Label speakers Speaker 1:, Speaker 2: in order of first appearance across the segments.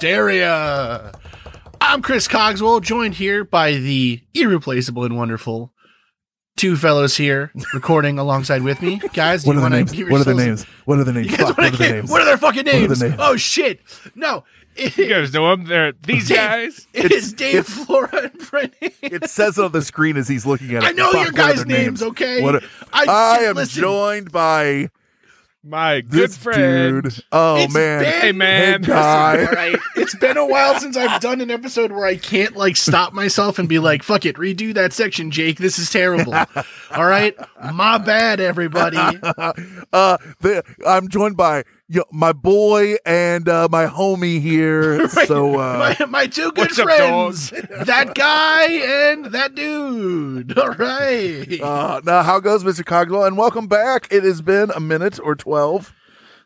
Speaker 1: Hysteria. I'm Chris Cogswell, joined here by the irreplaceable and wonderful two fellows here recording alongside with me. Guys, do
Speaker 2: What
Speaker 1: you
Speaker 2: are the names? What are the names? What are the names? Fuck, what are the names?
Speaker 1: What are their fucking
Speaker 2: What are the
Speaker 1: names?
Speaker 2: names?
Speaker 1: Oh shit! No, it,
Speaker 3: You guys know them? They're these
Speaker 1: Dave-
Speaker 3: guys.
Speaker 1: it is Dave, Flora, and Brennan.
Speaker 2: It says on the screen as he's looking at it.
Speaker 1: I know
Speaker 2: Fuck,
Speaker 1: your guys'
Speaker 2: their
Speaker 1: names, okay?
Speaker 2: What are-
Speaker 1: I-
Speaker 2: I, am
Speaker 1: listen.
Speaker 2: joined by
Speaker 3: My good
Speaker 2: this
Speaker 3: friend.
Speaker 2: dude. Oh
Speaker 1: It's
Speaker 2: man,
Speaker 1: been-
Speaker 3: Hey man.
Speaker 2: Hey, guy.
Speaker 1: All right. It's been a while since I've done an episode where I can't like stop myself and be like, fuck it, redo that section, Jake. This is terrible. All right. My bad, everybody.
Speaker 2: uh, the, I'm joined by yo, my boy and uh, my homie here. So uh,
Speaker 1: my, my two good
Speaker 3: What's up,
Speaker 1: friends. that guy and that dude. All right.
Speaker 2: uh, now how goes, Mr. Cogswell? And welcome back. It has been a minute or twelve.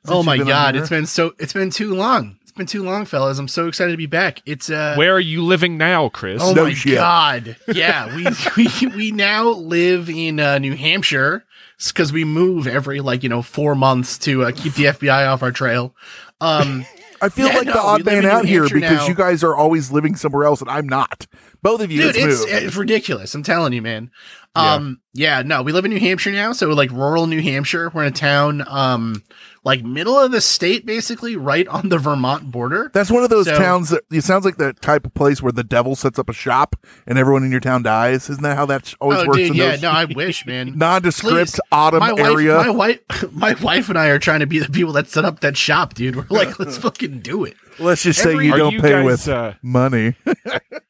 Speaker 1: oh my
Speaker 2: you've been on
Speaker 1: god,
Speaker 2: here.
Speaker 1: it's been so it's been too long. It's been too long, fellas. I'm so excited to be back. It's uh
Speaker 3: Where are you living now, Chris?
Speaker 1: Oh
Speaker 2: No
Speaker 1: my
Speaker 2: shit.
Speaker 1: god! Yeah, we we we now live in uh, New Hampshire because we move every like you know four months to uh, keep the FBI off our trail. Um,
Speaker 2: I feel
Speaker 1: Yeah,
Speaker 2: like
Speaker 1: no,
Speaker 2: the odd man out here because
Speaker 1: now.
Speaker 2: you guys are always living somewhere else and I'm not. Both of you,
Speaker 1: dude, it's it's ridiculous. I'm telling you, man. Um, yeah. no, we live in New Hampshire now, so like rural New Hampshire. We're in a town, um, like middle of the state, basically, right on the Vermont border.
Speaker 2: That's one of those
Speaker 1: So-
Speaker 2: towns that it sounds like the type of place where the devil sets up a shop and everyone in your town dies. Isn't that how that always
Speaker 1: oh,
Speaker 2: works?
Speaker 1: dude,
Speaker 2: in
Speaker 1: yeah,
Speaker 2: those
Speaker 1: no, I wish, man.
Speaker 2: nondescript
Speaker 1: Please.
Speaker 2: autumn
Speaker 1: my wife,
Speaker 2: area.
Speaker 1: My wife, my wife and I are trying to be the people that set up that shop, dude. We're like, let's fucking do it.
Speaker 2: Let's just say
Speaker 1: every-
Speaker 2: you don't
Speaker 3: you
Speaker 2: pay
Speaker 3: guys,
Speaker 2: with
Speaker 3: uh,
Speaker 2: money.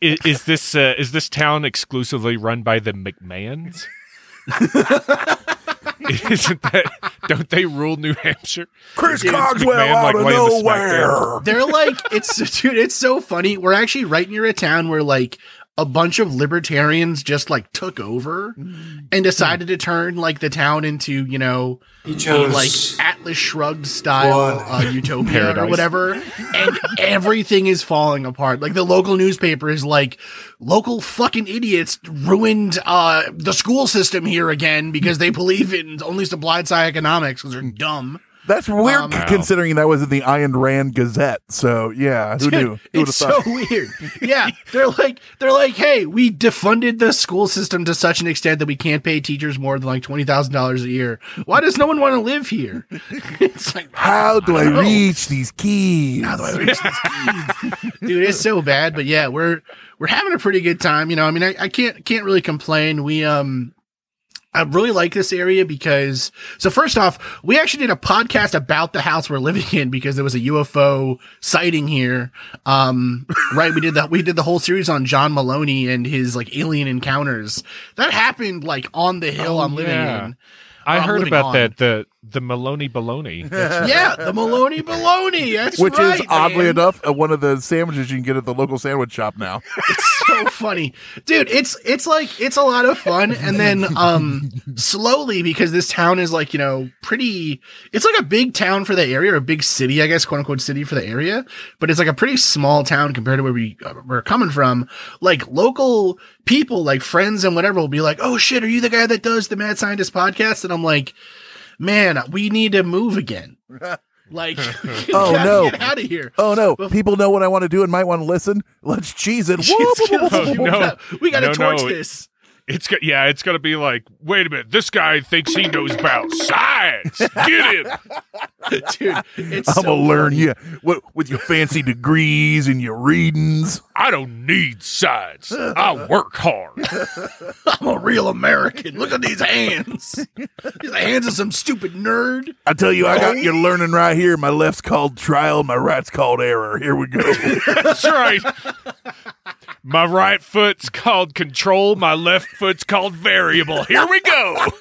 Speaker 3: is, is this uh, is this town exclusively run by the McMahons? Isn't that? Don't they rule New Hampshire?
Speaker 2: Chris
Speaker 3: Dude,
Speaker 2: Cogswell
Speaker 3: McMahon,
Speaker 2: out
Speaker 3: like,
Speaker 2: of
Speaker 3: laying the
Speaker 2: nowhere.
Speaker 1: They're like, it's dude, it's so funny. We're actually right near a town where like a bunch of libertarians just like took over and decided to turn like the town into you know a, like Atlas Shrugged style uh, utopia or whatever, and everything is falling apart. Like the local newspaper is like, local fucking idiots ruined uh, the school system here again because they believe in only supply side economics because they're dumb.
Speaker 2: That's weird
Speaker 1: Um,
Speaker 2: considering that was in the Ayn Rand Gazette. So yeah, who
Speaker 1: Dude,
Speaker 2: knew? Who
Speaker 1: it's so weird. Yeah, they're like they're like, hey, we defunded the school system to such an extent that we can't pay teachers more than like twenty thousand dollars a year. Why does no one want to live here? it's like
Speaker 2: How do I
Speaker 1: don't
Speaker 2: reach these keys?
Speaker 1: How do I reach these kids? Dude, it's so bad, but yeah, we're we're having a pretty good time. You know, I mean, I, I can't can't really complain. We um. I really like this area because so first off, we actually did a podcast about the house we're living in because there was a UFO sighting here. Um, right. We did that. We did the whole series on John Maloney and his like alien encounters that happened like on the hill
Speaker 3: Oh,
Speaker 1: I'm living
Speaker 3: yeah.
Speaker 1: in.
Speaker 3: I
Speaker 1: I'm
Speaker 3: heard about
Speaker 1: on.
Speaker 3: that. The the Maloney baloney. That's-
Speaker 1: Yeah. The Maloney baloney. That's
Speaker 2: Which
Speaker 1: right,
Speaker 2: is oddly
Speaker 1: man.
Speaker 2: enough uh, one of the sandwiches you can get at the local sandwich shop now.
Speaker 1: it's so funny dude it's it's like it's a lot of fun and then um slowly because this town is like you know pretty it's like a big town for the area or a big city i guess quote unquote city for the area but it's like a pretty small town compared to where we uh, we're coming from like local people like friends and whatever will be like oh shit are you the guy that does the mad scientist podcast and i'm like man we need to move again like
Speaker 2: Oh,
Speaker 1: gotta
Speaker 2: no.
Speaker 1: get out of here
Speaker 2: Oh no, people know what I want to do and might want to listen. Let's cheese it.
Speaker 3: Oh, no.
Speaker 1: we gotta
Speaker 3: No,
Speaker 1: torch
Speaker 3: no.
Speaker 1: this
Speaker 3: It's go- yeah, it's gonna be like, wait a minute, this guy thinks he knows about science. Get him.
Speaker 1: dude. It's
Speaker 2: I'm
Speaker 1: so
Speaker 2: gonna learn
Speaker 1: funny.
Speaker 2: you what with your fancy degrees and your readings.
Speaker 3: I don't need science. I work hard.
Speaker 1: I'm a real American. Look at these hands. These are hands of some stupid nerd.
Speaker 2: I tell you, I got oh. you learning right here. My left's called trial, my right's called error. Here we go.
Speaker 3: That's right. My right foot's called control. My left foot's called variable. Here we go.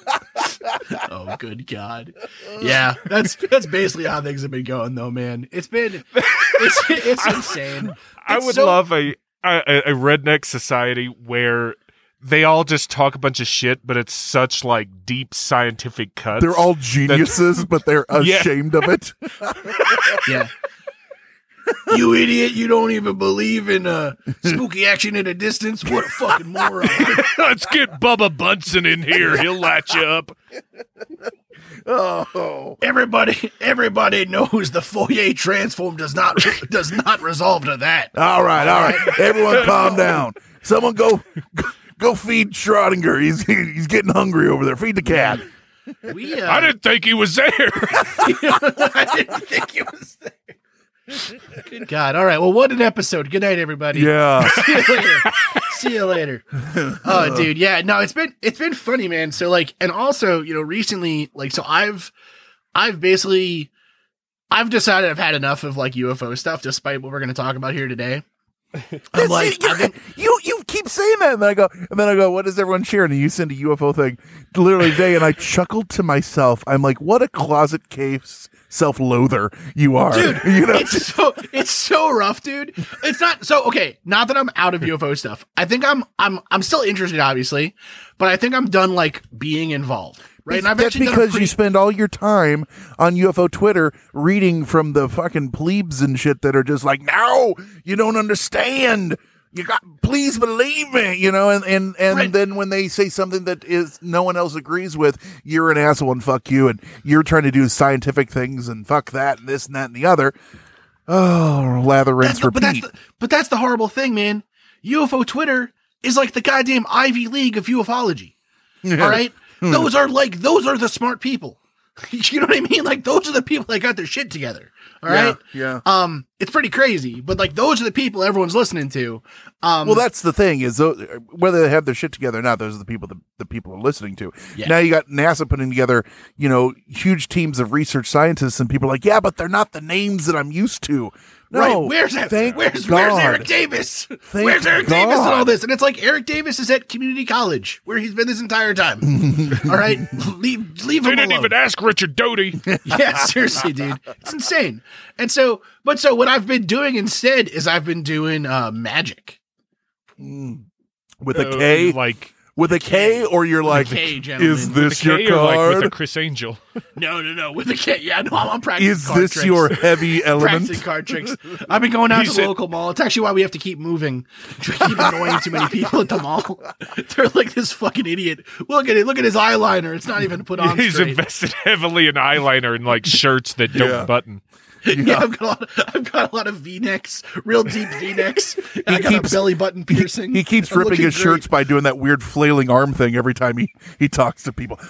Speaker 1: Oh, good God. Yeah, that's that's basically how things have been going, though, man. It's been it's it's insane.
Speaker 3: I would
Speaker 1: so-
Speaker 3: love a, a a redneck society where they all just talk a bunch of shit, but it's such like deep scientific cuts.
Speaker 2: They're all geniuses, but they're
Speaker 3: Yeah.
Speaker 2: ashamed of it.
Speaker 1: Yeah. You idiot! You don't even believe in uh, spooky action at a distance. What a fucking moron!
Speaker 3: Let's get Bubba Bunsen in here. He'll latch you up.
Speaker 2: Oh,
Speaker 1: Everybody, everybody knows the Fourier transform does not does not resolve to that.
Speaker 2: all right, all right. Everyone, calm down. Someone go, go feed Schrodinger. He's he's getting hungry over there. Feed the cat.
Speaker 1: We, uh,
Speaker 3: I didn't think he was there.
Speaker 1: I didn't think he was there. Good God! All right. Well, what an episode. Good night, everybody.
Speaker 2: Yeah.
Speaker 1: See you later. See you later. Oh, uh. dude. Yeah. No, it's been it's been funny, man. So like, and also, you know, recently, like, so I've I've basically I've decided I've had enough of like UFO stuff, despite what we're going to talk about here today. I'm like, been-
Speaker 2: you you keep saying that, and then I go, and then I go, what is everyone sharing? And you send a UFO thing, literally today, and I chuckled to myself. I'm like, what a closet case self-loather you are,
Speaker 1: dude
Speaker 2: You know,
Speaker 1: it's so it's so rough dude. It's not so okay not that i'm out of ufo stuff. I think i'm i'm i'm still interested obviously but i think i'm done like being involved right? And i've
Speaker 2: That's
Speaker 1: actually
Speaker 2: because
Speaker 1: pretty-
Speaker 2: you spend all your time on UFO Twitter reading from the fucking plebes and shit that are just like, no, you don't understand. You got, please believe me, you know, and, and, and
Speaker 1: Right.
Speaker 2: then when they say something that is no one else agrees with, you're an asshole and fuck you. And you're trying to do scientific things and fuck that and this and that and the other. Oh, lather, rinse,
Speaker 1: the, but that's
Speaker 2: repeat.
Speaker 1: the, but that's the horrible thing man ufo twitter is like the goddamn ivy league of ufology all right hmm. those are like those are the smart people you know what i mean like those are the people that got their shit together all
Speaker 2: Yeah,
Speaker 1: right
Speaker 2: yeah.
Speaker 1: um it's pretty crazy but like those are the people everyone's listening to um
Speaker 2: Well, that's the thing is tho- whether they have their shit together or not, those are the people that the people are listening to.
Speaker 1: Yeah.
Speaker 2: Now you got NASA putting together, you know, huge teams of research scientists, and people are like, yeah, but they're not the names that I'm used to. No,
Speaker 1: right. Where's
Speaker 2: Thank
Speaker 1: where's
Speaker 2: God.
Speaker 1: where's Eric Davis?
Speaker 2: Thank
Speaker 1: where's Eric Davis and all this? And it's like Eric Davis is at community college where he's been this entire time. all right, leave leave
Speaker 3: They
Speaker 1: him
Speaker 3: didn't
Speaker 1: alone.
Speaker 3: even ask Richard Doty.
Speaker 1: yeah, seriously, dude, it's insane. And so, but so what I've been doing instead is I've been doing uh magic.
Speaker 2: with a
Speaker 3: Uh,
Speaker 2: K,
Speaker 3: like
Speaker 2: with a K, or you're like,
Speaker 1: K, gentlemen.
Speaker 2: is
Speaker 1: With
Speaker 2: this your
Speaker 3: or like with
Speaker 2: card?
Speaker 3: a Criss Angel.
Speaker 1: No, no, no, with a K. Yeah, no, I'm, I'm practicing.
Speaker 2: is
Speaker 1: card
Speaker 2: this
Speaker 1: tricks.
Speaker 2: your heavy element?
Speaker 1: practicing card tricks. I've been going out to the local mall. It's actually why we have to keep moving. We keep annoying too many people at the mall. They're like this fucking idiot. Look at it. Look at his eyeliner. It's not even put on
Speaker 3: He's
Speaker 1: straight.
Speaker 3: invested heavily in eyeliner and like shirts that don't
Speaker 2: Yeah.
Speaker 3: button.
Speaker 1: Yeah, I've got, a lot I've got a lot of V-necks, real deep V-necks. Got
Speaker 2: keeps-
Speaker 1: a belly button piercing.
Speaker 2: He keeps
Speaker 1: I'm
Speaker 2: ripping his
Speaker 1: great.
Speaker 2: shirts by doing that weird flailing arm thing every time he, he talks to people.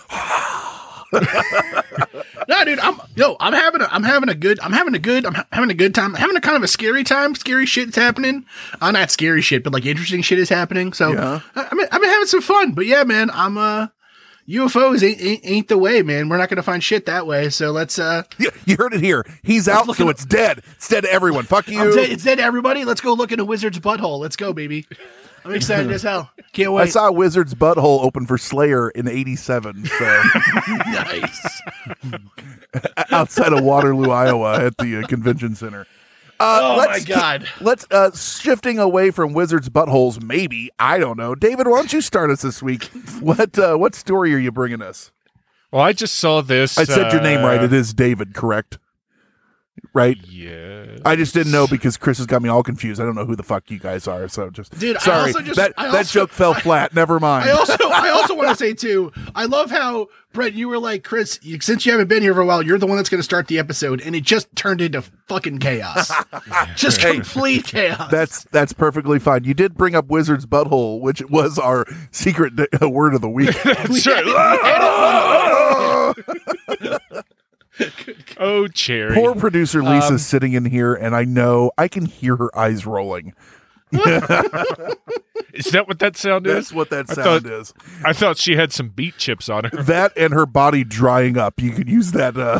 Speaker 1: No, dude, I'm yo, I'm having a, I'm having a good, I'm having a good, I'm ha- having a good time. I'm having a kind of a scary time. Scary shit's happening. Uh, not scary shit, but like interesting shit is happening. So
Speaker 2: Yeah.
Speaker 1: I, I mean, I've been having some fun. But yeah, man, I'm uh, UFOs ain't, ain't ain't the way, man. We're not gonna find shit that way. So let's uh,
Speaker 2: Yeah, you heard it here. He's out, so it's dead. It's dead to everyone. Fuck you.
Speaker 1: It's dead. Everybody, let's go look in a wizard's butthole. Let's go, baby. I'm excited as hell. Can't wait.
Speaker 2: I saw Wizard's Butthole open for Slayer in '87, so
Speaker 1: nice.
Speaker 2: outside of Waterloo, Iowa, at the uh, convention center. Uh,
Speaker 1: Oh my
Speaker 2: let's
Speaker 1: God.
Speaker 2: let's uh, shifting away from Wizards buttholes. Maybe I don't know. David, why don't you start us this week? What uh, what story are you bringing us?
Speaker 3: Well, I just saw this.
Speaker 2: I said your name right.
Speaker 3: uh,
Speaker 2: It is David, correct? Right.
Speaker 3: Yeah.
Speaker 2: I just didn't know because Chris has got me all confused. I don't know who the fuck you guys are. So just
Speaker 1: Dude, I
Speaker 2: sorry.
Speaker 1: also just-
Speaker 2: that
Speaker 1: I
Speaker 2: that
Speaker 1: also-
Speaker 2: joke fell flat. Never mind.
Speaker 1: I also I also want to say too, I love how Brent, you were like, Chris, since you haven't been here for a while, you're the one that's going to start the episode, and it just turned into fucking chaos, just complete chaos.
Speaker 2: That's that's perfectly fine. You did bring up Wizard's butthole, which was our secret uh, word of the week.
Speaker 3: That's right. Oh, Cherry.
Speaker 2: Poor producer Lisa's
Speaker 1: Um,
Speaker 2: sitting in here, and I know I can hear her eyes rolling.
Speaker 3: Is that what that sound is?
Speaker 2: That's what that
Speaker 3: I
Speaker 2: sound
Speaker 3: thought-
Speaker 2: is.
Speaker 3: I thought she had some beat chips on her.
Speaker 2: That and her body drying up. You can use that uh,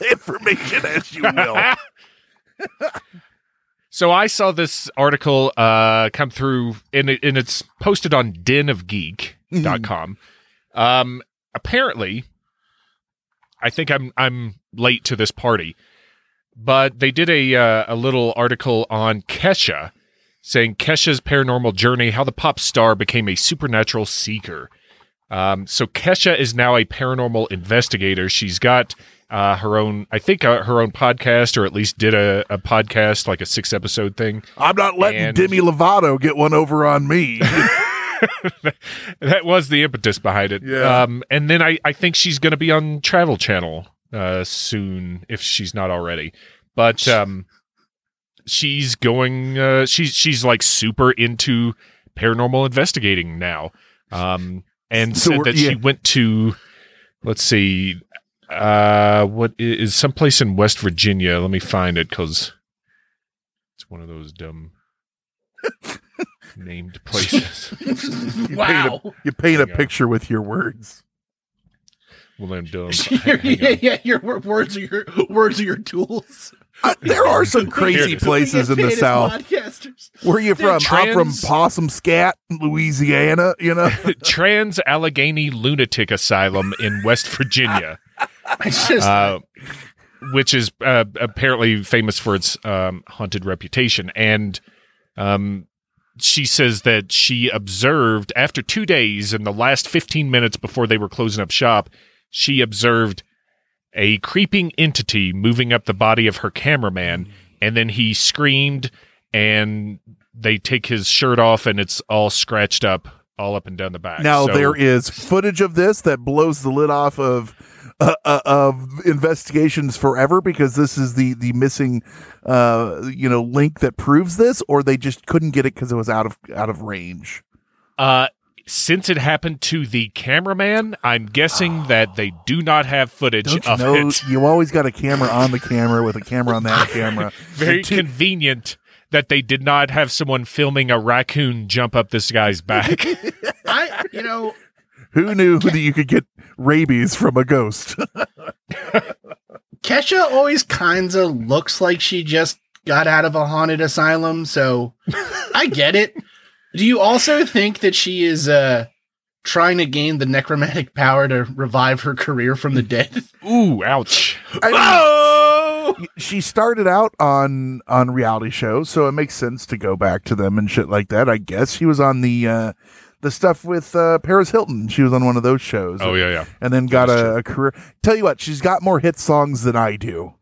Speaker 2: information as you will.
Speaker 3: So I saw this article uh, come through, and, it, and it's posted on denofgeek.com. Um, apparently, I think I'm I'm late to this party, but they did a uh, a little article on Kesha, saying Kesha's paranormal journey, how the pop star became a supernatural seeker. Um, so Kesha is now a paranormal investigator. She's got uh, her own, I think, uh, her own podcast, or at least did a, a podcast, like a six episode thing.
Speaker 2: I'm not letting
Speaker 3: And-
Speaker 2: Demi Lovato get one over on me.
Speaker 3: that was the impetus behind it.
Speaker 2: Yeah.
Speaker 3: Um, and then I, I think she's going to be on Travel Channel uh, soon, if she's not already. But um, she's going. Uh, she's she's like super into paranormal investigating now. Um, and
Speaker 2: So
Speaker 3: said that
Speaker 2: yeah.
Speaker 3: she went to. Let's see. Uh, what is someplace in West Virginia? Let me find it because it's one of those dumb named places.
Speaker 1: wow.
Speaker 2: you paint a
Speaker 3: Hang on.
Speaker 2: picture with your words.
Speaker 3: Well, then dumb.
Speaker 1: Your- yeah,
Speaker 3: on.
Speaker 1: yeah, your words are your words are your tools.
Speaker 2: Uh, there are some crazy places in the South.
Speaker 1: Podcasters.
Speaker 2: Where are you from? I'm from Possum Scat, Louisiana. You know,
Speaker 3: Trans Allegheny Lunatic Asylum in West Virginia,
Speaker 1: It's just
Speaker 3: uh, which is uh, apparently famous for its um, haunted reputation. And um, she says that she observed after two days, in the last 15 minutes before they were closing up shop, she observed a creeping entity moving up the body of her cameraman. And then he screamed, and they take his shirt off, and it's all scratched up. All up and down the back.
Speaker 2: now
Speaker 3: So-
Speaker 2: there is footage of this that blows the lid off of uh, uh, of investigations forever because this is the the missing uh you know link that proves this, or they just couldn't get it because it was out of out of range.
Speaker 3: Uh, since it happened to the cameraman, I'm guessing that they do not have footage
Speaker 2: Don't you
Speaker 3: of
Speaker 2: know
Speaker 3: it.
Speaker 2: you always got a camera on the camera with a camera on that camera?
Speaker 3: Very
Speaker 2: And two-
Speaker 3: convenient that they did not have someone filming a raccoon jump up this guy's back.
Speaker 1: I you know
Speaker 2: Who knew that you could get rabies from a ghost?
Speaker 1: Kesha always kinds of looks like she just got out of a haunted asylum, so I get it. Do you also think that she is uh trying to gain the necromantic power to revive her career from the dead?
Speaker 3: Ooh, ouch.
Speaker 2: I mean,
Speaker 1: Oh!
Speaker 2: she started out on on reality shows, so it makes sense to go back to them and shit like that. I guess she was on the uh the stuff with uh Paris Hilton. She was on one of those shows.
Speaker 3: Oh yeah, yeah.
Speaker 2: And then got a, a career. Tell you what, she's got more hit songs than I do.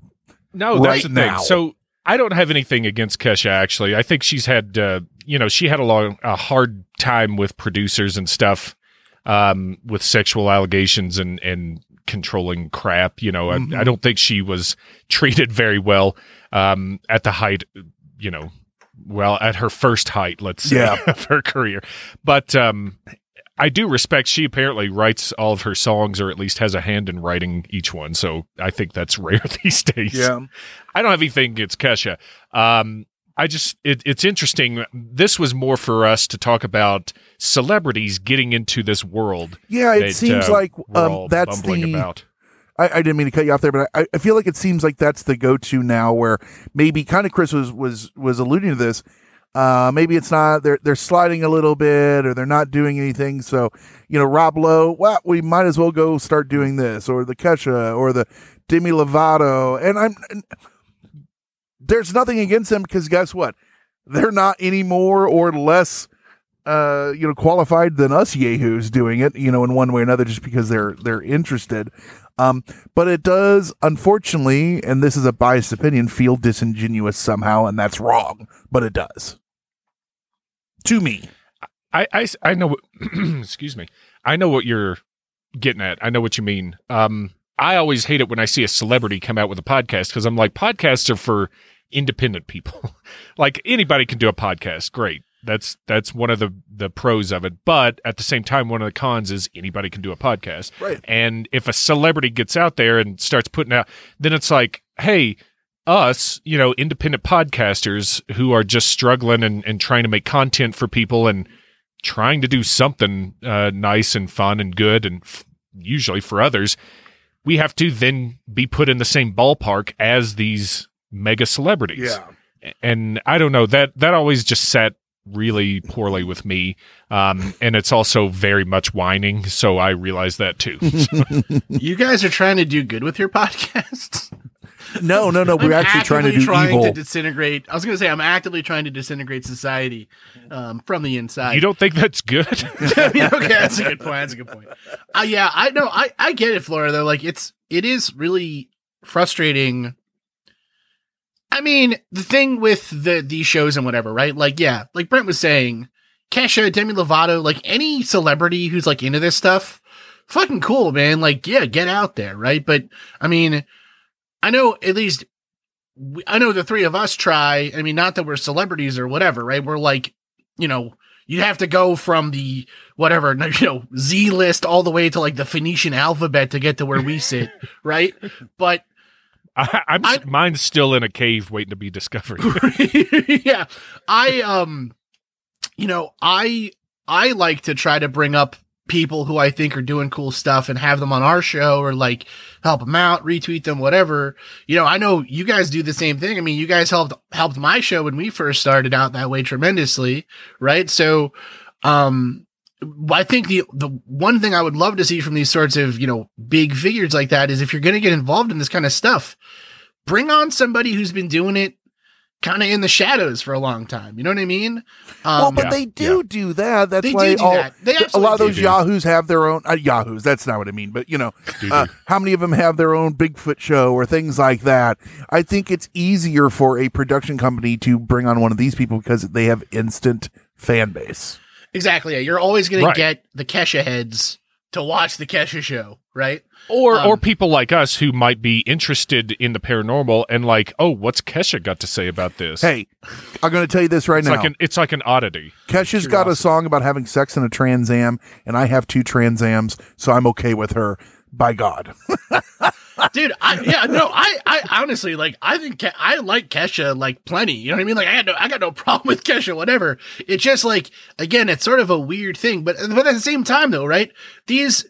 Speaker 3: No,
Speaker 2: Right
Speaker 3: that's the
Speaker 2: now.
Speaker 3: thing. So I don't have anything against Kesha. Actually, I think she's had, uh, you know, she had a long, a hard time with producers and stuff, um, with sexual allegations and and controlling crap. You know,
Speaker 2: Mhm.
Speaker 3: I, I don't think she was treated very well um, at the height. You know, well, at her first height, let's say,
Speaker 2: Yeah.
Speaker 3: of her career. But um, I do respect. She apparently writes all of her songs, or at least has a hand in writing each one. So I think that's rare these days. Yeah. I don't have anything against Kesha. Um, I just it, it's interesting. This was more for us to talk about celebrities getting into this world.
Speaker 2: Yeah, it
Speaker 3: that,
Speaker 2: seems
Speaker 3: uh,
Speaker 2: like um, that's the.
Speaker 3: about.
Speaker 2: I, I didn't mean to cut you off there, but I, I feel like it seems like that's the go-to now. Where maybe kind of Chris was was was alluding to this. Uh, maybe it's not they're they're sliding a little bit, or they're not doing anything. So you know, Rob Lowe, well, we might as well go start doing this, or the Kesha, or the Demi Lovato, and I'm. And there's nothing against them because guess what? They're not any more or less uh, you know, qualified than us yahoos doing it, you know, in one way or another, just because they're they're interested. Um, but it does, unfortunately, and this is a biased opinion, feel disingenuous somehow, and that's wrong. But it does to me.
Speaker 3: I, I, I know. What, excuse me. I know what you're getting at. I know what you mean. Um, I always hate it when I see a celebrity come out with a podcast because I'm like, podcasts are for independent people. like anybody can do a podcast. Great. That's that's one of the the pros of it. But at the same time, one of the cons is anybody can do a podcast.
Speaker 2: Right.
Speaker 3: And if a celebrity gets out there and starts putting out, then it's like, hey, us, you know, independent podcasters who are just struggling and, and trying to make content for people and trying to do something uh, nice and fun and good and f- usually for others, we have to then be put in the same ballpark as these mega celebrities. Yeah. and I don't know that that always just set really poorly with me. Um, and it's also very much whining, so I realize that too.
Speaker 1: You guys are trying to do good with your podcasts.
Speaker 2: No, no, no. We're
Speaker 1: I'm
Speaker 2: actually trying to do
Speaker 1: trying
Speaker 2: evil.
Speaker 1: to disintegrate. I was going to say I'm actively trying to disintegrate society um, from the inside.
Speaker 3: you don't think that's good?
Speaker 1: I mean, okay, that's a good point. That's a good point. Uh, yeah, I know. I I get it, Flora. Though, like it's it is really frustrating. I mean, the thing with the these shows and whatever, right? Like, yeah, like Brent was saying, Kesha, Demi Lovato, like any celebrity who's like into this stuff, fucking cool, man. Like, yeah, get out there, right? But I mean, I know at least we- I know the three of us try. I mean, not that we're celebrities or whatever, right? We're like, you know, you have to go from the whatever, you know, Z list all the way to like the Phoenician alphabet to get to where we sit, right? But
Speaker 3: I, I'm
Speaker 1: I-
Speaker 3: mine's still in a cave waiting to be discovered.
Speaker 1: yeah, I um, you know, I I like to try to bring up people who I think are doing cool stuff and have them on our show or like help them out, retweet them, whatever. You know, I know you guys do the same thing. I mean, you guys helped helped my show when we first started out that way tremendously, right? So, um, I think the the one thing I would love to see from these sorts of you know big figures like that is if you're going to get involved in this kind of stuff, bring on somebody who's been doing it kind of in the shadows for a long time. You know what I mean? Um,
Speaker 2: well, but
Speaker 3: yeah,
Speaker 2: they do do that. That's
Speaker 1: They
Speaker 2: why
Speaker 1: do
Speaker 2: all,
Speaker 1: that. They
Speaker 2: a lot of those
Speaker 3: do.
Speaker 2: yahoos have their own uh, yahoos. That's not what I mean, but you know, uh, how many of them have their own Bigfoot show or things like that? I think it's easier for a production company to bring on one of these people because they have instant fan base.
Speaker 1: Exactly. Yeah, you're always going
Speaker 3: Right.
Speaker 1: to get the Kesha heads to watch the Kesha show, right?
Speaker 3: or
Speaker 1: Um,
Speaker 3: or people like us who might be interested in the paranormal and like, oh, what's Kesha got to say about this?
Speaker 2: Hey, I'm going to tell you this right
Speaker 3: it's
Speaker 2: now.
Speaker 3: like an it's like an oddity.
Speaker 2: Kesha's got a song about having sex in a Trans Am, and I have two Trans Ams, so I'm okay with her. By God,
Speaker 1: Dude, I yeah, no, I I honestly like I think Ke- I like Kesha like plenty. You know what I mean? Like I got no I got no problem with Kesha whatever. It's just like again, it's sort of a weird thing, but but at the same time though, right? These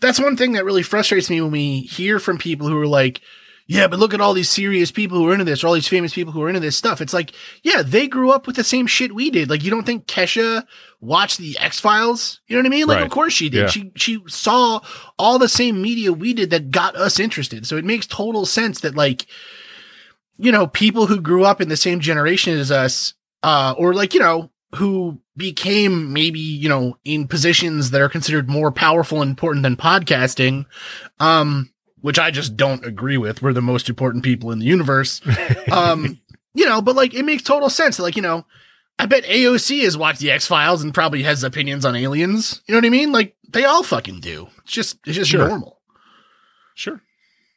Speaker 1: that's one thing that really frustrates me when we hear from people who are like yeah, but look at all these serious people who are into this, or all these famous people who are into this stuff. It's like, yeah, they grew up with the same shit we did. Like, you don't think Kesha watched the X Files? You know what I mean? Like,
Speaker 3: Right.
Speaker 1: of course she did.
Speaker 3: Yeah.
Speaker 1: She she saw all the same media we did that got us interested. So it makes total sense that like, you know, people who grew up in the same generation as us, uh, or like you know, who became maybe you know in positions that are considered more powerful and important than podcasting, um, which I just don't agree with. We're the most important people in the universe. Um, you know, but like it makes total sense. Like, you know, I bet AOC has watched the X Files and probably has opinions on aliens. You know what I mean? Like they all fucking do. It's just it's just
Speaker 3: Sure.
Speaker 1: normal.
Speaker 3: Sure.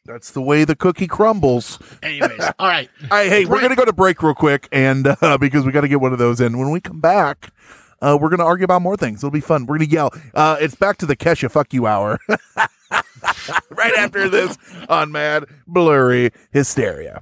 Speaker 2: that's the way the cookie crumbles.
Speaker 1: Anyways, all right.
Speaker 2: Hey, hey, we're going to go to break real quick, and uh, because we got to get one of those in. When we come back, uh, we're going to argue about more things. It'll be fun. We're going to yell. Uh, it's back to the Kesha fuck you hour. right after this on Mad Blurry Hysteria.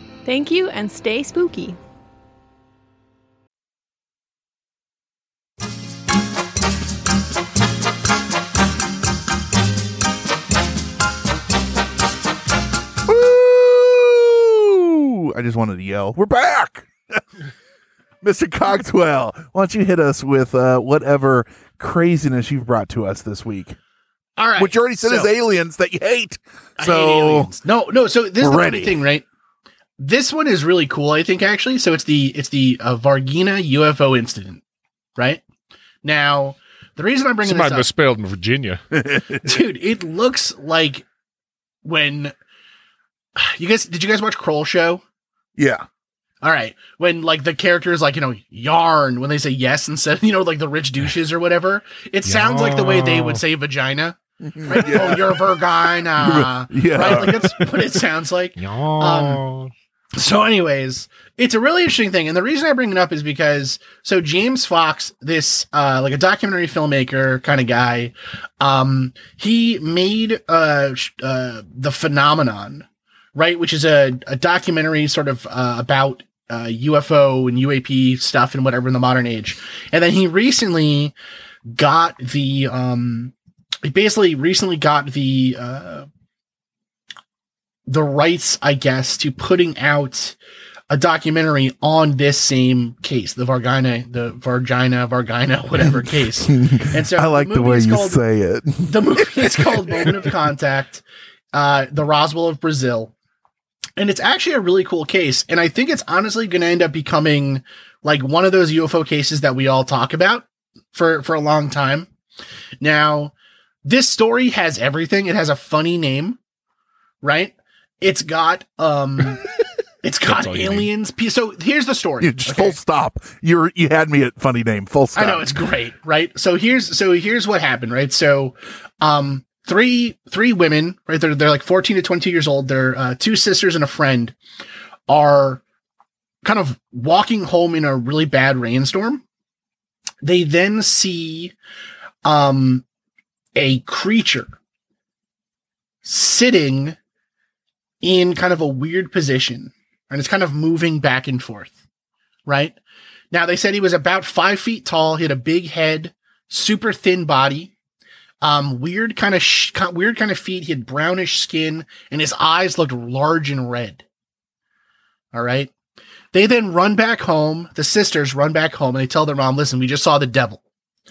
Speaker 4: Thank you and stay spooky. Woo!
Speaker 2: I just wanted to yell, We're back! Mr. Cogswell, why don't you hit us with uh, whatever craziness you've brought to us this week?
Speaker 1: All right.
Speaker 2: Which you already said
Speaker 1: so,
Speaker 2: is aliens that you hate. So
Speaker 1: hate No, no. So this is the
Speaker 2: ready.
Speaker 1: funny thing, right? This one is really cool. I think actually. So it's the it's the uh, Varginha UFO incident, right? Now, the reason I'm bringing
Speaker 3: Somebody
Speaker 1: this up,
Speaker 3: misspelled in Virginia.
Speaker 1: dude, it looks like when you guys did you guys watch Kroll Show?
Speaker 2: yeah,
Speaker 1: All right, when like the characters like you know yarn when they say yes instead of, you know like the rich douches or whatever, it sounds like the way they would say vagina. Right? Oh, you're a vagina.
Speaker 2: Yeah.
Speaker 1: Right? Like that's what it sounds like. Um, so, anyways, it's a really interesting thing, and the reason I bring it up is because so James Fox, this uh, like a documentary filmmaker kind of guy, um, he made uh, uh the phenomenon, right, which is a, a documentary sort of uh, about uh, UFO and UAP stuff and whatever in the modern age, and then he recently got the um, he basically recently got the uh the rights, I guess, to putting out a documentary on this same case, the Varginha, the Vargina, Vargina, whatever case. And so
Speaker 2: I like the,
Speaker 1: movie
Speaker 2: way you
Speaker 1: called-
Speaker 2: say it.
Speaker 1: the movie is called Moment of Contact, uh, the Roswell of Brazil. And it's actually a really cool case. And I think it's honestly going to end up becoming like one of those UFO cases that we all talk about for, for a long time. Now, this story has everything. It has a funny name, right? It's got, um, it's got
Speaker 3: That's all you need.
Speaker 1: aliens. So here's the story.
Speaker 2: You just
Speaker 1: okay?
Speaker 2: full stop. You're you had me at funny name. Full stop.
Speaker 1: I know it's great, right? So here's so here's what happened, right? So um three three women, right? They're they're like 14 to 22 years old. They're uh, two sisters and a friend are kind of walking home in a really bad rainstorm. They then see um a creature sitting in kind of a weird position and it's kind of moving back and forth, right? Now they said he was about five feet tall. He had a big head, super thin body, um, weird kind of sh- weird kind of feet. He had brownish skin, and his eyes looked large and red. All right. They then run back home. The sisters run back home, and they tell their mom, "Listen, we just saw the devil."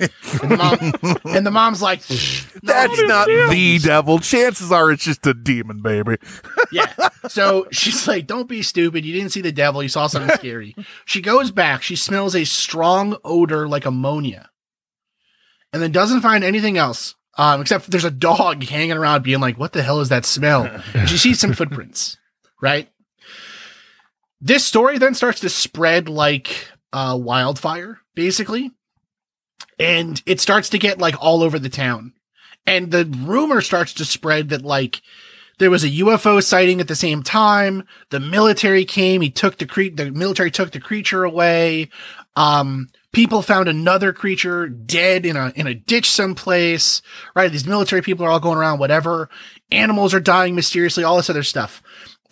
Speaker 1: And, the mom, and the mom's like,
Speaker 2: That's not the devil. Chances are it's just a demon, baby.
Speaker 1: yeah. So she's like, don't be stupid. You didn't see the devil. You saw something scary. She goes back. She smells a strong odor like ammonia and then doesn't find anything else. Um, except there's a dog hanging around being like, what the hell is that smell? And she sees some footprints, right? This story then starts to spread like uh, wildfire, basically. And it starts to get like all over the town. And the rumor starts to spread that like there was a UFO sighting at the same time. The military came. He took the cre- the military took the creature away. Um, people found another creature dead in a in a ditch someplace. Right, these military people are all going around. Whatever. Animals are dying mysteriously. All this other stuff.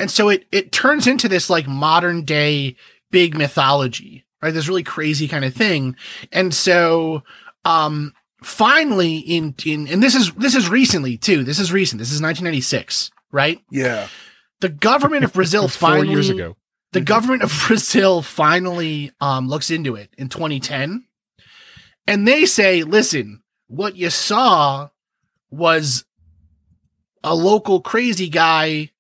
Speaker 1: And so it it turns into this like modern day big mythology. Right, this really crazy kind of thing. And so, um, finally in in and this is this is recently too. This is recent. This is 1996 right?
Speaker 2: Yeah.
Speaker 1: The government of Brazil
Speaker 3: That's four
Speaker 1: finally
Speaker 3: years ago.
Speaker 1: the government of Brazil finally um, looks into it in 2010, and they say, "Listen, what you saw was a local crazy guy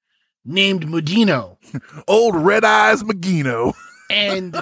Speaker 1: named Mudinho,
Speaker 2: Old Red Eyes Magino.
Speaker 1: and."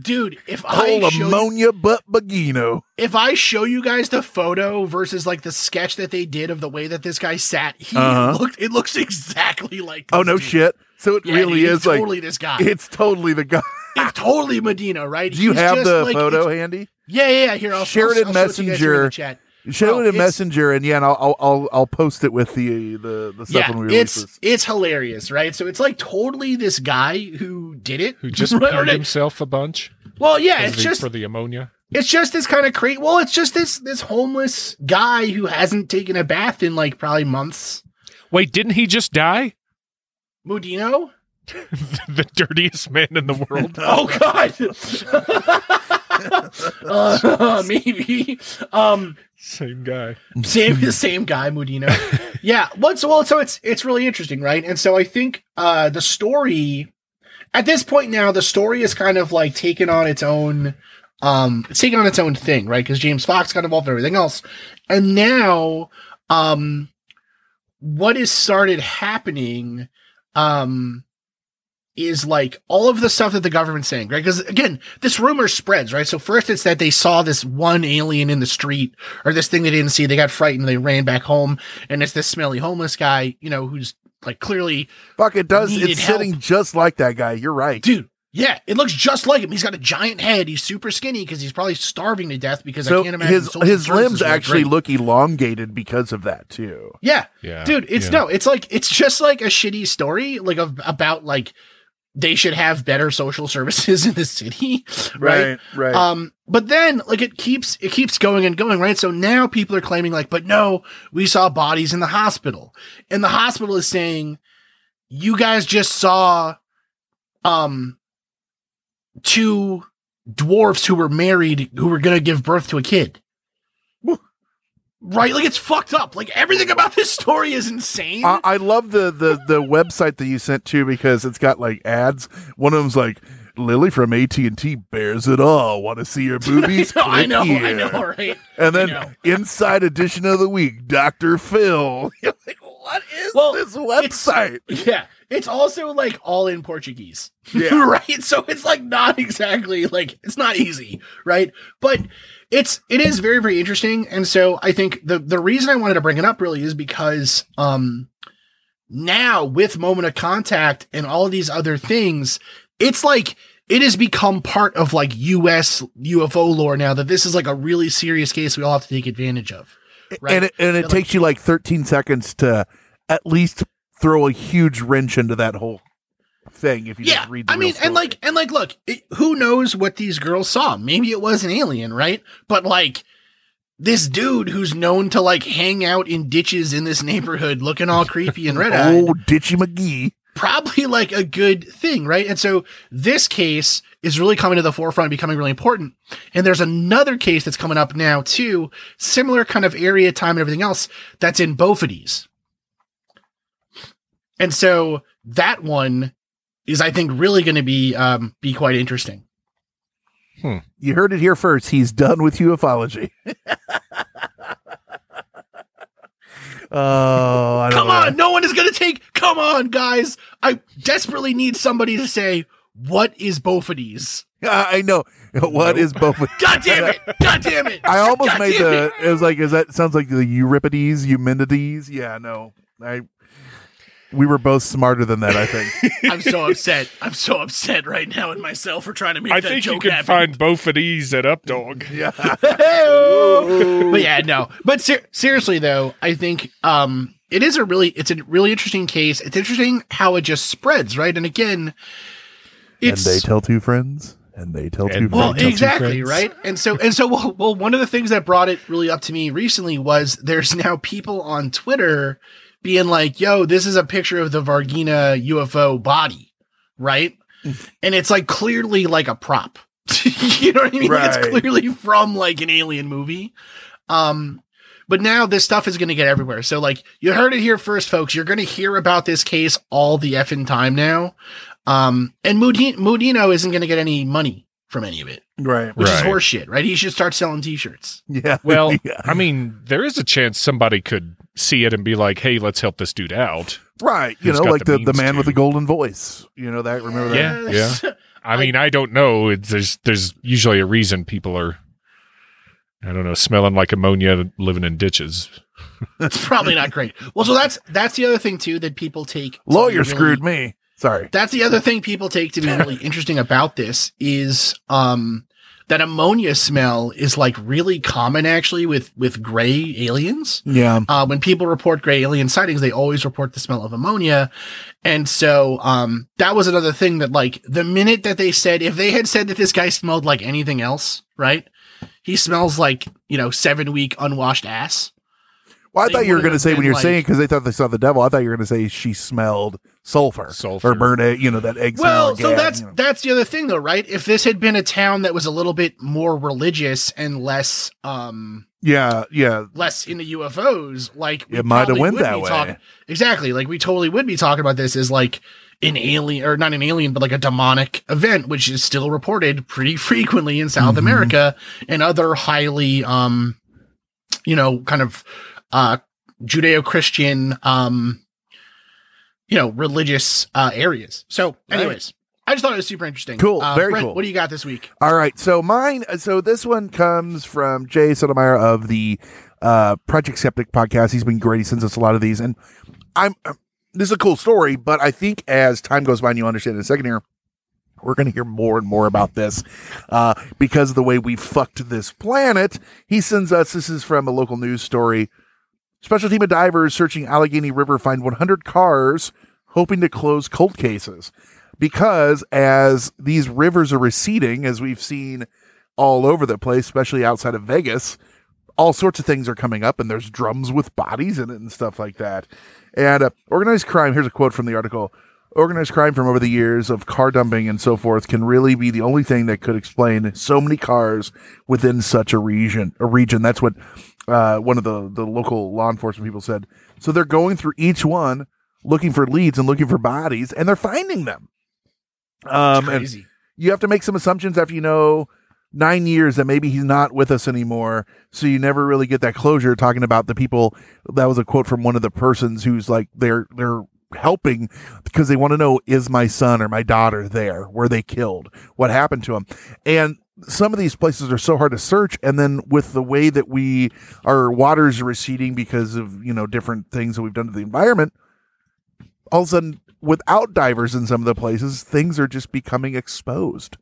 Speaker 1: Dude, if I show you-
Speaker 2: ammonia butt Magino.
Speaker 1: if I show you guys the photo versus like the sketch that they did of the way that this guy sat, he
Speaker 2: Uh-huh.
Speaker 1: looked it looks exactly like
Speaker 2: Oh no
Speaker 1: dude.
Speaker 2: shit. So it
Speaker 1: Yeah,
Speaker 2: really
Speaker 1: dude,
Speaker 2: is like
Speaker 1: totally this guy.
Speaker 2: it's totally the guy.
Speaker 1: It's totally Medina, right?
Speaker 2: Do you
Speaker 1: He's
Speaker 2: have
Speaker 1: just
Speaker 2: the
Speaker 1: like-
Speaker 2: photo handy?
Speaker 1: Yeah, yeah, yeah. Here, I'll
Speaker 2: Share it in
Speaker 1: I'll show it to you guys here in the
Speaker 2: Messenger.
Speaker 1: chat.
Speaker 2: Show
Speaker 1: Bro,
Speaker 2: it in Messenger, and yeah, and I'll, I'll I'll I'll post it with the the, the stuff
Speaker 1: Yeah,
Speaker 2: when we release
Speaker 1: it's
Speaker 2: this.
Speaker 1: it's hilarious, right? So it's like totally this guy who did it,
Speaker 3: Who just
Speaker 1: Right, right.
Speaker 3: himself a bunch
Speaker 1: Well, yeah, it's
Speaker 3: the-
Speaker 1: just
Speaker 3: for the ammonia.
Speaker 1: it's just this kind of crazy. Well, it's just this this homeless guy who hasn't taken a bath in like probably months.
Speaker 3: Wait, didn't he just die?
Speaker 1: Mudinho?
Speaker 3: the dirtiest man in the world.
Speaker 1: Oh God. Uh, maybe. Um,
Speaker 3: Same guy.
Speaker 1: same the same guy Mudinho. Yeah. What's well, so it's it's really interesting, right? And so I think uh the story at this point now, the story is kind of like taken on its own. Um, it's taken on its own thing, right? Because James Fox got involved in everything else, and now, um, what has started happening, um, is like all of the stuff that the government's saying, right? Because again, this rumor spreads, right? So first it's that they saw this one alien in the street or this thing they didn't see. They got frightened. They ran back home and it's this smelly homeless guy, you know, who's like clearly
Speaker 2: Fuck, it does. It's
Speaker 1: help.
Speaker 2: sitting just like that guy. You're right.
Speaker 1: Dude, yeah, it looks just like him. He's got a giant head. He's super skinny because he's probably starving to death because I can't imagine
Speaker 2: his his limbs
Speaker 1: work
Speaker 2: actually
Speaker 1: great.
Speaker 2: look elongated because of that too.
Speaker 1: Yeah.
Speaker 3: Yeah.
Speaker 1: Dude, it's
Speaker 3: yeah.
Speaker 1: no, it's like it's just like a shitty story, like of, about like they should have better social services in the city, right?
Speaker 2: right.
Speaker 1: Um, but then like it keeps it keeps going and going, right? So now people are claiming like, but no, we saw bodies in the hospital, and the hospital is saying, you guys just saw, um, two dwarfs who were married who were gonna give birth to a kid. Right, like it's fucked up. Like everything about this story is insane.
Speaker 2: I, I love the, the the website that you sent to because it's got like ads. One of them's like Lily from AT and T bears it all. Want to see your boobies?
Speaker 1: I know,
Speaker 2: Click
Speaker 1: I know,
Speaker 2: here.
Speaker 1: right?
Speaker 2: And
Speaker 1: I
Speaker 2: then inside edition of the week, Doctor Phil. You're like, what is
Speaker 1: Well,
Speaker 2: this website?
Speaker 1: Yeah, it's also like all in Portuguese.
Speaker 2: Yeah.
Speaker 1: right? So it's like not exactly like it's not easy, right? But it's it is very very interesting and so I think the the reason I wanted to bring it up really is because um now with moment of contact and all of these other things, it's like it has become part of like US UFO lore now that this is like a really serious case we all have to take advantage of. Right?
Speaker 2: And it, and it
Speaker 1: Like-
Speaker 2: takes you like 13 seconds to at least throw a huge wrench into that whole thing if you
Speaker 1: yeah,
Speaker 2: just read the
Speaker 1: I mean,
Speaker 2: story.
Speaker 1: and like, and like, look, it, who knows what these girls saw? Maybe it was an alien, right? But like, this dude who's known to like hang out in ditches in this neighborhood, looking all creepy and red eyed,
Speaker 2: oh, Ditchy McGee.
Speaker 1: probably like a good thing, right? And so this case is really coming to the forefront, becoming really important. And there's another case that's coming up now too, similar kind of area, time, and everything else that's in Bophades. And so that one is, I think, really going to be um, be quite interesting.
Speaker 2: You heard it here first. He's done with ufology. oh, I don't
Speaker 1: Come
Speaker 2: know.
Speaker 1: on, no one is going to take. Come on, guys! I desperately need somebody to say what is Bophades.
Speaker 2: I I know. What is both?
Speaker 1: God damn it! God damn it!
Speaker 2: I almost
Speaker 1: God
Speaker 2: made the.
Speaker 1: it.
Speaker 2: It was like, is that sounds like the Euripides, Eumenides? Yeah, no. I. We were both smarter than that. I think.
Speaker 1: I'm so upset. I'm so upset right now in myself for trying to make
Speaker 3: I
Speaker 1: that
Speaker 3: think you
Speaker 1: joke
Speaker 3: can
Speaker 1: happen.
Speaker 3: find both of these at Updog.
Speaker 2: yeah.
Speaker 1: but yeah, no. But ser- seriously though, I think um it is a really it's a really interesting case. It's interesting how it just spreads, right? And again,
Speaker 2: And
Speaker 1: it's
Speaker 2: they tell two friends, and they tell two
Speaker 3: And-
Speaker 2: friends.
Speaker 1: well,
Speaker 3: tell two
Speaker 1: exactly,
Speaker 3: friends.
Speaker 1: right? And so and so well, well, one of the things that brought it really up to me recently was there's now people on Twitter being like, "Yo, this is a picture of the Varginha UFO body." Right? and it's like clearly like a prop. you know what I mean? It's clearly from like an alien movie. Um, but now this stuff is going to get everywhere. So like you heard it here first, folks. You're going to hear about this case all the effing time now. Um, and Mudinho isn't going to get any money from any of it,
Speaker 2: right.
Speaker 1: which is horseshit, right? He should start selling t-shirts.
Speaker 2: Yeah.
Speaker 3: Well,
Speaker 2: Yeah.
Speaker 3: I mean, there is a chance somebody could see it and be like, "Hey, let's help this dude out."
Speaker 2: right. You know, like
Speaker 3: the
Speaker 2: the, the
Speaker 3: means
Speaker 2: man with the golden voice. You know that. Remember that?
Speaker 3: Yeah.
Speaker 1: Yes.
Speaker 3: I mean, I don't know. It's, there's there's usually a reason people are, I don't know, smelling like ammonia, living in ditches.
Speaker 1: That's probably not great. Well, so that's that's the other thing too that people take.
Speaker 2: Lawyer
Speaker 1: really-
Speaker 2: screwed me. Sorry.
Speaker 1: That's the other thing people take to be really interesting about this is um that ammonia smell is like really common actually with with gray aliens.
Speaker 2: Yeah.
Speaker 1: Uh, when people report gray alien sightings, they always report the smell of ammonia. And so, um, that was another thing that like the minute that they said, if they had said that this guy smelled like anything else, right? He smells like, you know, seven week unwashed ass.
Speaker 2: Well, I thought you were going to say when you're
Speaker 1: like-
Speaker 2: saying because they thought they saw the devil. I thought you were going to say she smelled sulfur,
Speaker 3: Sulfur.
Speaker 2: or burnt egg. You know that egg.
Speaker 1: Well, so
Speaker 2: gas,
Speaker 1: that's
Speaker 2: you know.
Speaker 1: that's the other thing though, right? If this had been a town that was a little bit more religious and less um
Speaker 2: yeah, yeah.
Speaker 1: less into UFOs, like we
Speaker 2: It might have
Speaker 1: probably
Speaker 2: went that way.
Speaker 1: talking- exactly, like we totally would be talking about this as like an alien or not an alien, but like a demonic event, which is still reported pretty frequently in South
Speaker 2: Mhm.
Speaker 1: America and other highly um you know kind of uh Judeo-Christian um you know religious uh areas. So,
Speaker 2: Right.
Speaker 1: anyways. I just thought it was super interesting.
Speaker 2: Cool,
Speaker 1: Uh,
Speaker 2: very
Speaker 1: Brent,
Speaker 2: cool.
Speaker 1: What do you got this week?
Speaker 2: All right, so mine. So this one comes from Jay Sotomayor of the uh, Project Skeptic podcast. He's been great. He sends us a lot of these, and I'm. uh, this is a cool story, but I think as time goes by, and you understand in a second here, we're going to hear more and more about this uh, because of the way we fucked this planet. He sends us. This is from a local news story. Special team of divers searching Allegheny River find 100 cars, hoping to close cold cases because as these rivers are receding, as we've seen all over the place, especially outside of Vegas, all sorts of things are coming up, and there's drums with bodies in it and stuff like that. And uh, organized crime, here's a quote from the article organized crime from over the years of car dumping and so forth can really be the only thing that could explain so many cars within such a region a region that's what uh, one of the, the local law enforcement people said so they're going through each one looking for leads and looking for bodies and they're finding them um, and you have to make some assumptions after you know nine years that maybe he's not with us anymore. So you never really get that closure talking about the people. That was a quote from one of the persons who's like, they're, they're helping because they want to know, is my son or my daughter there? Were they killed? What happened to them? And some of these places are so hard to search. And then with the way that we, our waters are receding because of, you know, different things that we've done to the environment, all of a sudden, without divers in some of the places, things are just becoming exposed.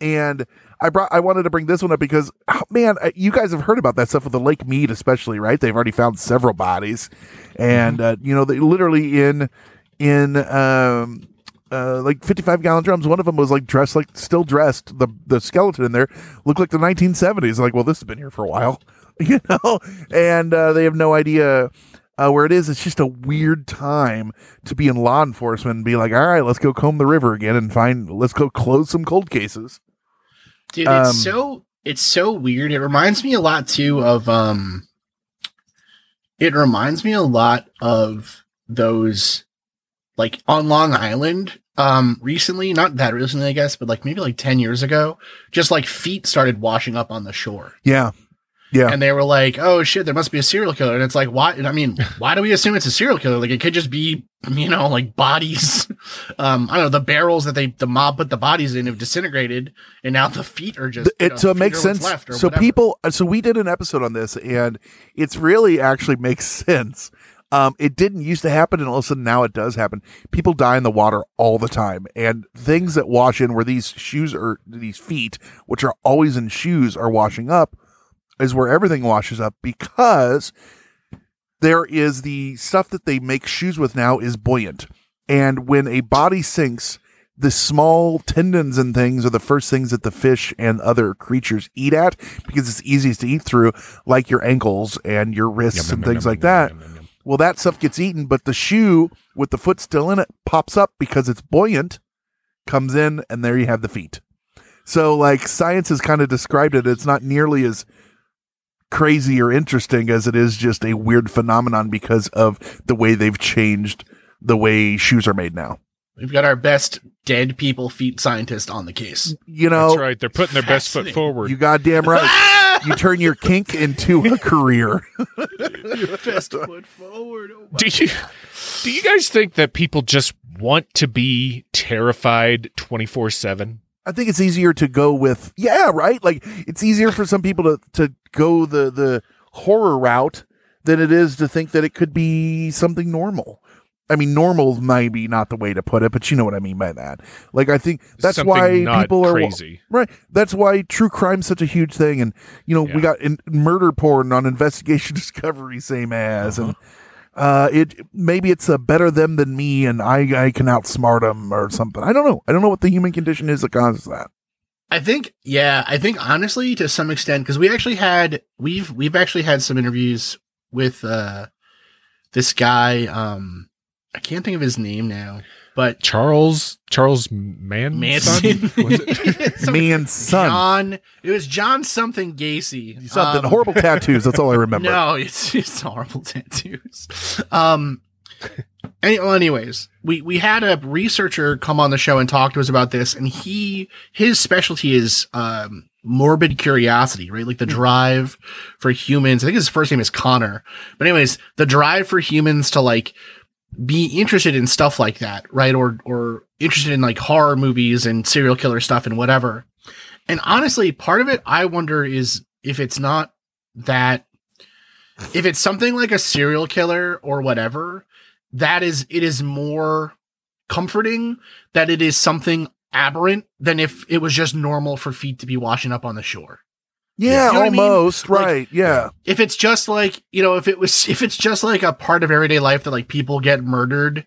Speaker 2: And I brought, I wanted to bring this one up because, oh, man, you guys have heard about that stuff with the Lake Mead, especially, right? They've already found several bodies, and uh, you know, they literally in in um uh like 55 gallon drums. One of them was like dressed like still dressed. The the skeleton in there looked like the 1970s. Like, well, this has been here for a while, you know, and uh, they have no idea uh, where it is. It's just a weird time to be in law enforcement and be like, all right, let's go comb the river again and find, let's go close some cold cases.
Speaker 1: Dude,
Speaker 2: Um,
Speaker 1: it's so it's so weird. It reminds me a lot too of um it reminds me a lot of those like on Long Island um recently, not that recently I guess, but like maybe like 10 years ago, just like feet started washing up on the shore.
Speaker 2: Yeah. Yeah.
Speaker 1: And they were like, "Oh shit, there must be a serial killer." And it's like, why? I mean, why do we assume it's a serial killer? Like, it could just be, you know, like bodies. Um, I don't know. The barrels that they the mob put the bodies in have disintegrated, and now the feet are just.
Speaker 2: it
Speaker 1: know,
Speaker 2: so it makes sense.
Speaker 1: left
Speaker 2: So
Speaker 1: whatever.
Speaker 2: people, uh, so we did an episode on this, and it's really actually makes sense. Um, it didn't used to happen, and all of a sudden now it does happen. People die in the water all the time, and things that wash in where these shoes or these feet, which are always in shoes, are washing up, is where everything washes up because there is the stuff that they make shoes with now is buoyant, and when a body sinks, the small tendons and things are the first things that the fish and other creatures eat at because it's easiest to eat through, like your ankles and your wrists
Speaker 3: Yum,
Speaker 2: and
Speaker 3: yum,
Speaker 2: things
Speaker 3: yum,
Speaker 2: like that. Well, that stuff gets eaten, but the shoe with the foot still in it pops up because it's buoyant, comes in, and there you have the feet. So, like, science has kind of described it. It's not nearly as crazy or interesting as it is just a weird phenomenon because of the way they've changed the way shoes are made now.
Speaker 1: we've got our best dead people feet scientist on the case.
Speaker 2: You know,
Speaker 3: That's right. They're putting their best foot forward.
Speaker 2: you goddamn right. you turn your kink into a career.
Speaker 1: best foot forward. Oh
Speaker 3: do you do you guys think that people just want to be terrified 24/7?
Speaker 2: I think it's easier to go with yeah, right? Like it's easier for some people to to go the the horror route than it is to think that it could be something normal. I mean, normal might be not the way to put it, but you know what I mean by that. Like, I think that's
Speaker 3: Something
Speaker 2: why
Speaker 3: not
Speaker 2: people are
Speaker 3: crazy.
Speaker 2: right. That's why true crime's such a huge thing, and you know
Speaker 3: Yeah.
Speaker 2: we got in, murder porn on Investigation Discovery, same as, and uh, it maybe it's a better them than me, and I I can outsmart them or something. I don't know. I don't know what the human condition is that causes that.
Speaker 1: I think, yeah, I think honestly, to some extent, because we actually had we've we've actually had some interviews with uh this guy. Um, I can't think of his name now, but
Speaker 3: Charles Charles Man
Speaker 1: Manson.
Speaker 3: Was it?
Speaker 1: Some-
Speaker 2: Man's son.
Speaker 1: John. It was John something Gacy.
Speaker 2: Something
Speaker 1: Um,
Speaker 2: horrible tattoos. That's all I remember.
Speaker 1: No, it's it's horrible tattoos. Um. Any, well, anyways, we we had a researcher come on the show and talk to us about this, and he his specialty is um morbid curiosity, right? Like the drive for humans. I think his first name is Connor, but anyways, the drive for humans to like be interested in stuff like that, right? Or or interested in like horror movies and serial killer stuff and whatever. And honestly, part of it I wonder is if it's not that if it's something like a serial killer or whatever, that is it is more comforting that it is something aberrant than if it was just normal for feet to be washing up on the shore.
Speaker 2: Yeah,
Speaker 1: You know what I mean?
Speaker 2: almost
Speaker 1: Like-
Speaker 2: right. yeah.
Speaker 1: If it's just like, you know, if it was if it's just like a part of everyday life that like people get murdered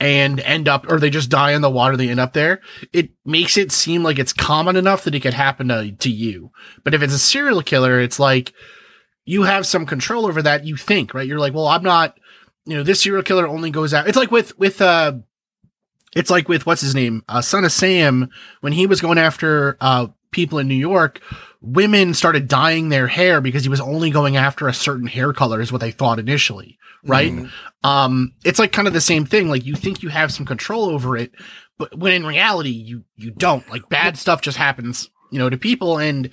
Speaker 1: and end up or they just die in the water they end up there, it makes it seem like it's common enough that it could happen to, to you. But if it's a serial killer, it's like you have some control over that, you think, right? You're like, well, I'm not, you know, this serial killer only goes out. It's like with with uh it's like with what's his name, uh, Son of Sam, when he was going after uh, people in New York, women started dyeing their hair because he was only going after a certain hair color, is what they thought initially, right? Um, it's like kind of the same thing. Like you think you have some control over it, but when in reality you you don't. Like bad stuff just happens, you know, to people, and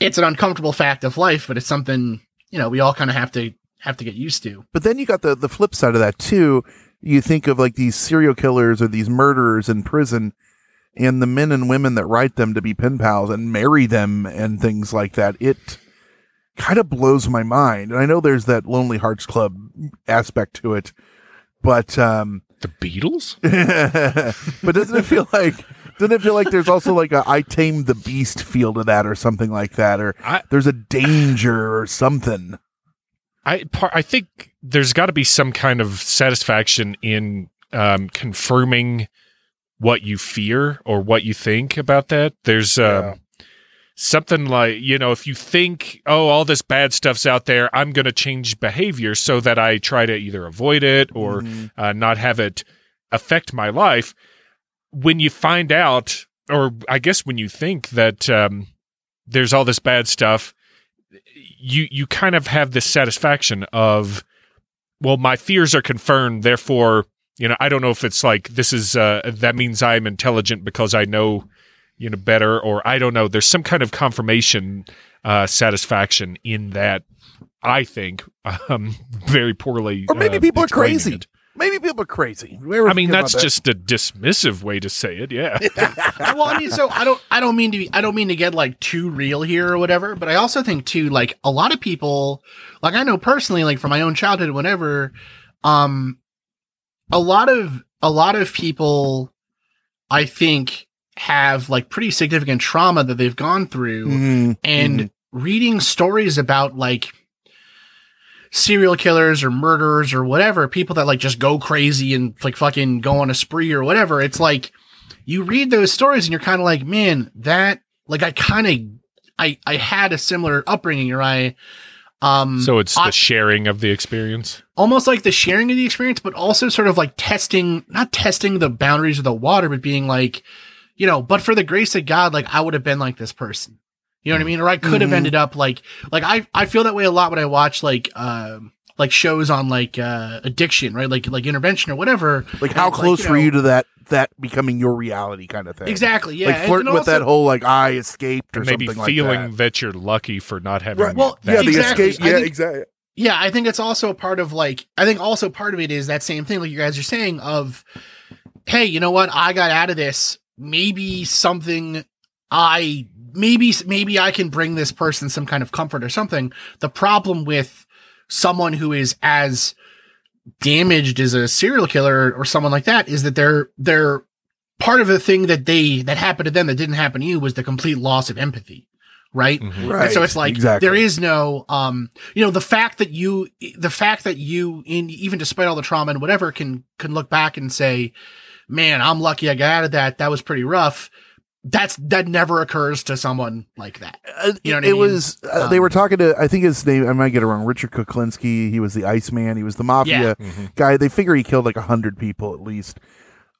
Speaker 1: it's an uncomfortable fact of life, but it's something you know we all kind of have to have to get used to.
Speaker 2: But then you got the the flip side of that too. You think of like these serial killers or these murderers in prison and the men and women that write them to be pen pals and marry them and things like that. It kind of blows my mind. And I know there's that Lonely Hearts Club aspect to it, but um
Speaker 3: the Beatles?
Speaker 2: but doesn't it feel like doesn't it feel like there's also like a I tamed the beast feel to that or something like that or
Speaker 3: I-
Speaker 2: there's a danger or something.
Speaker 3: I par- I think there's got to be some kind of satisfaction in um, confirming what you fear or what you think about that. There's um, something like you know if you think oh all this bad stuff's out there, I'm going to change behavior so that I try to either avoid it or uh, not have it affect my life. When you find out, or I guess when you think that um, there's all this bad stuff you you kind of have this satisfaction of well my fears are confirmed therefore you know i don't know if it's like this is uh that means i'm intelligent because i know you know better or i don't know there's some kind of confirmation uh satisfaction in that i think um very poorly
Speaker 2: Or maybe
Speaker 3: uh,
Speaker 2: people are crazy.
Speaker 3: it.
Speaker 2: Maybe people are crazy. We
Speaker 3: i mean
Speaker 2: think about
Speaker 3: that's
Speaker 2: that?
Speaker 3: just a dismissive way to say it yeah
Speaker 1: well, I mean, so I don't, I don't mean to be, I don't mean to get like too real here or whatever, but I also think too, like a lot of people, like I know personally, like from my own childhood, whatever, um, a lot of, a lot of people, I think have like pretty significant trauma that they've gone through
Speaker 2: Mhm,
Speaker 1: and
Speaker 2: mhm.
Speaker 1: reading stories about like serial killers or murderers or whatever, people that like just go crazy and like fucking go on a spree or whatever. It's like you read those stories and you're kind of like, man, that like I kind of I I had a similar upbringing or I um
Speaker 3: so it's
Speaker 1: I-
Speaker 3: the sharing of the experience
Speaker 1: almost like the sharing of the experience, but also sort of like testing, not testing the boundaries of the water, but being like, you know, but for the grace of God, like I would have been like this person. You know what I mean? Or I could have
Speaker 2: Mhm.
Speaker 1: ended up like, like I, I feel that way a lot when I watch like, um, like shows on like, uh, addiction, right? Like, like intervention or whatever.
Speaker 2: like how
Speaker 1: it's
Speaker 2: close
Speaker 1: know-
Speaker 2: were you to that that becoming your reality kind of thing?
Speaker 1: Exactly. Yeah.
Speaker 2: like flirting
Speaker 1: and
Speaker 2: with that whole like I escaped or
Speaker 3: maybe
Speaker 2: something
Speaker 3: feeling
Speaker 2: like that.
Speaker 3: that. you're lucky for not having
Speaker 2: Right.
Speaker 1: Well,
Speaker 3: that
Speaker 2: yeah, the
Speaker 1: exactly.
Speaker 2: escape. Yeah,
Speaker 1: think-
Speaker 2: exactly.
Speaker 1: Yeah, I think it's also part of like I think also part of it is that same thing like you guys are saying of hey, you know what? I got out of this. Maybe something I maybe maybe I can bring this person some kind of comfort or something. The problem with someone who is as damaged as a serial killer or someone like that is that they're they're part of the thing that they that happened to them that didn't happen to you was the complete loss of empathy. Right?
Speaker 3: Mhm.
Speaker 2: Right.
Speaker 1: And so it's like
Speaker 2: exactly.
Speaker 1: there is no um you know the fact that you the fact that you in even despite all the trauma and whatever can can look back and say man I'm lucky I got out of that that was pretty rough that's that never occurs to someone like that.
Speaker 2: Uh,
Speaker 1: You know what
Speaker 2: it
Speaker 1: I mean?
Speaker 2: was uh, they
Speaker 1: Um,
Speaker 2: were talking to I think his name I might get it wrong Richard Kuklinski he was the Iceman he was the mafia
Speaker 1: Yeah.
Speaker 2: guy they figure he killed like a hundred people at least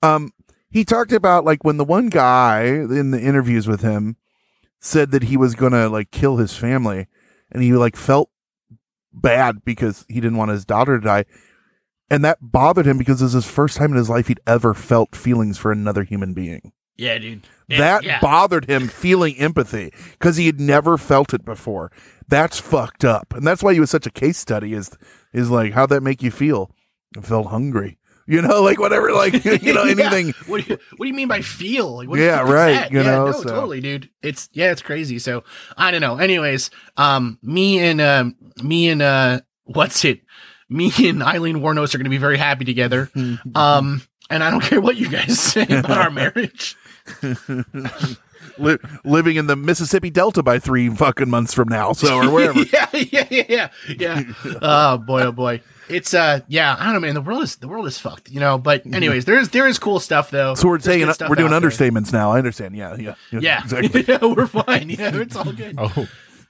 Speaker 2: um he talked about like when the one guy in the interviews with him said that he was gonna like kill his family and he like felt bad because he didn't want his daughter to die and that bothered him because it was his first time in his life he'd ever felt feelings for another human being
Speaker 1: Yeah, dude.
Speaker 2: that
Speaker 1: yeah.
Speaker 2: bothered him feeling empathy because he had never felt it before. That's fucked up, and that's why he was such a case study. Is is like how'd that make you feel? I felt hungry. You know, like whatever, like you know,
Speaker 1: Yeah.
Speaker 2: anything.
Speaker 1: What do you What do you mean by feel? Like, what
Speaker 2: Yeah, right, you
Speaker 1: yeah,
Speaker 2: know,
Speaker 1: no,
Speaker 2: so-
Speaker 1: totally, dude. It's yeah, it's crazy. So I don't know. Anyways, um, me and um, me and uh, what's it? Me and Aileen Wuornos are going to be very happy together. Um, and I don't care what you guys say about our marriage.
Speaker 2: Li- living in the Mississippi Delta by three fucking months from now, so or wherever.
Speaker 1: yeah, yeah, yeah, yeah, yeah. oh boy, oh boy. It's uh, yeah. I don't know, man. The world is the world is fucked, you know. But anyways, there is there is cool stuff though.
Speaker 2: So we're
Speaker 1: There's
Speaker 2: saying we're doing
Speaker 1: out there.
Speaker 2: now. I understand. Yeah, yeah,
Speaker 1: Yeah,
Speaker 2: exactly.
Speaker 1: yeah, we're fine. Yeah, it's all good.
Speaker 3: Oh,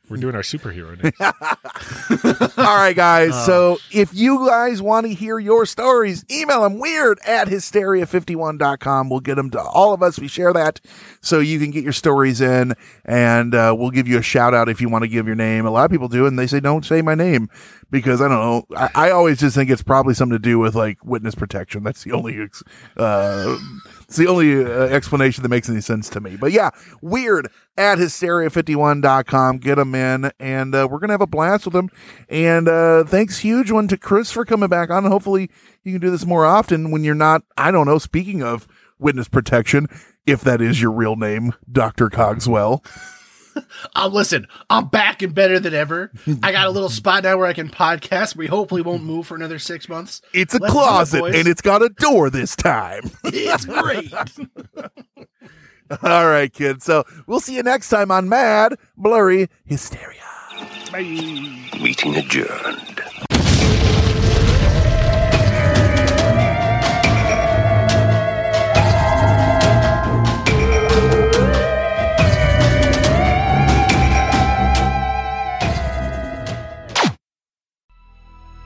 Speaker 3: we're doing our superhero names.
Speaker 2: All right, guys.
Speaker 1: Uh.
Speaker 2: so if you guys want to hear your stories, email them weird at hysteria51.com. We'll get them to all of us. We share that so you can get your stories in and uh, we'll give you a shout out if you want to give your name. A lot of people do, and they say, don't say my name because I don't know. I, I always just think it's probably something to do with like witness protection. That's the only, uh, it's the only uh, explanation that makes any sense to me. But yeah, weird at hysteria51.com. Get them in, and uh, we're going to have a blast with them. And uh, thanks, huge one to Chris for coming back on. Hopefully, you can do this more often when you're not, I don't know, speaking of witness protection, if that is your real name, Dr. Cogswell.
Speaker 1: Um, listen, I'm back and better than ever. I got a little spot now where I can podcast. We hopefully won't move for another six months.
Speaker 2: It's a
Speaker 1: Let's do it,
Speaker 2: closet, and it's got a door this time.
Speaker 1: It's great.
Speaker 2: All right, kids. So we'll see you next time on Mad Blurry Hysteria.
Speaker 5: Meeting adjourned.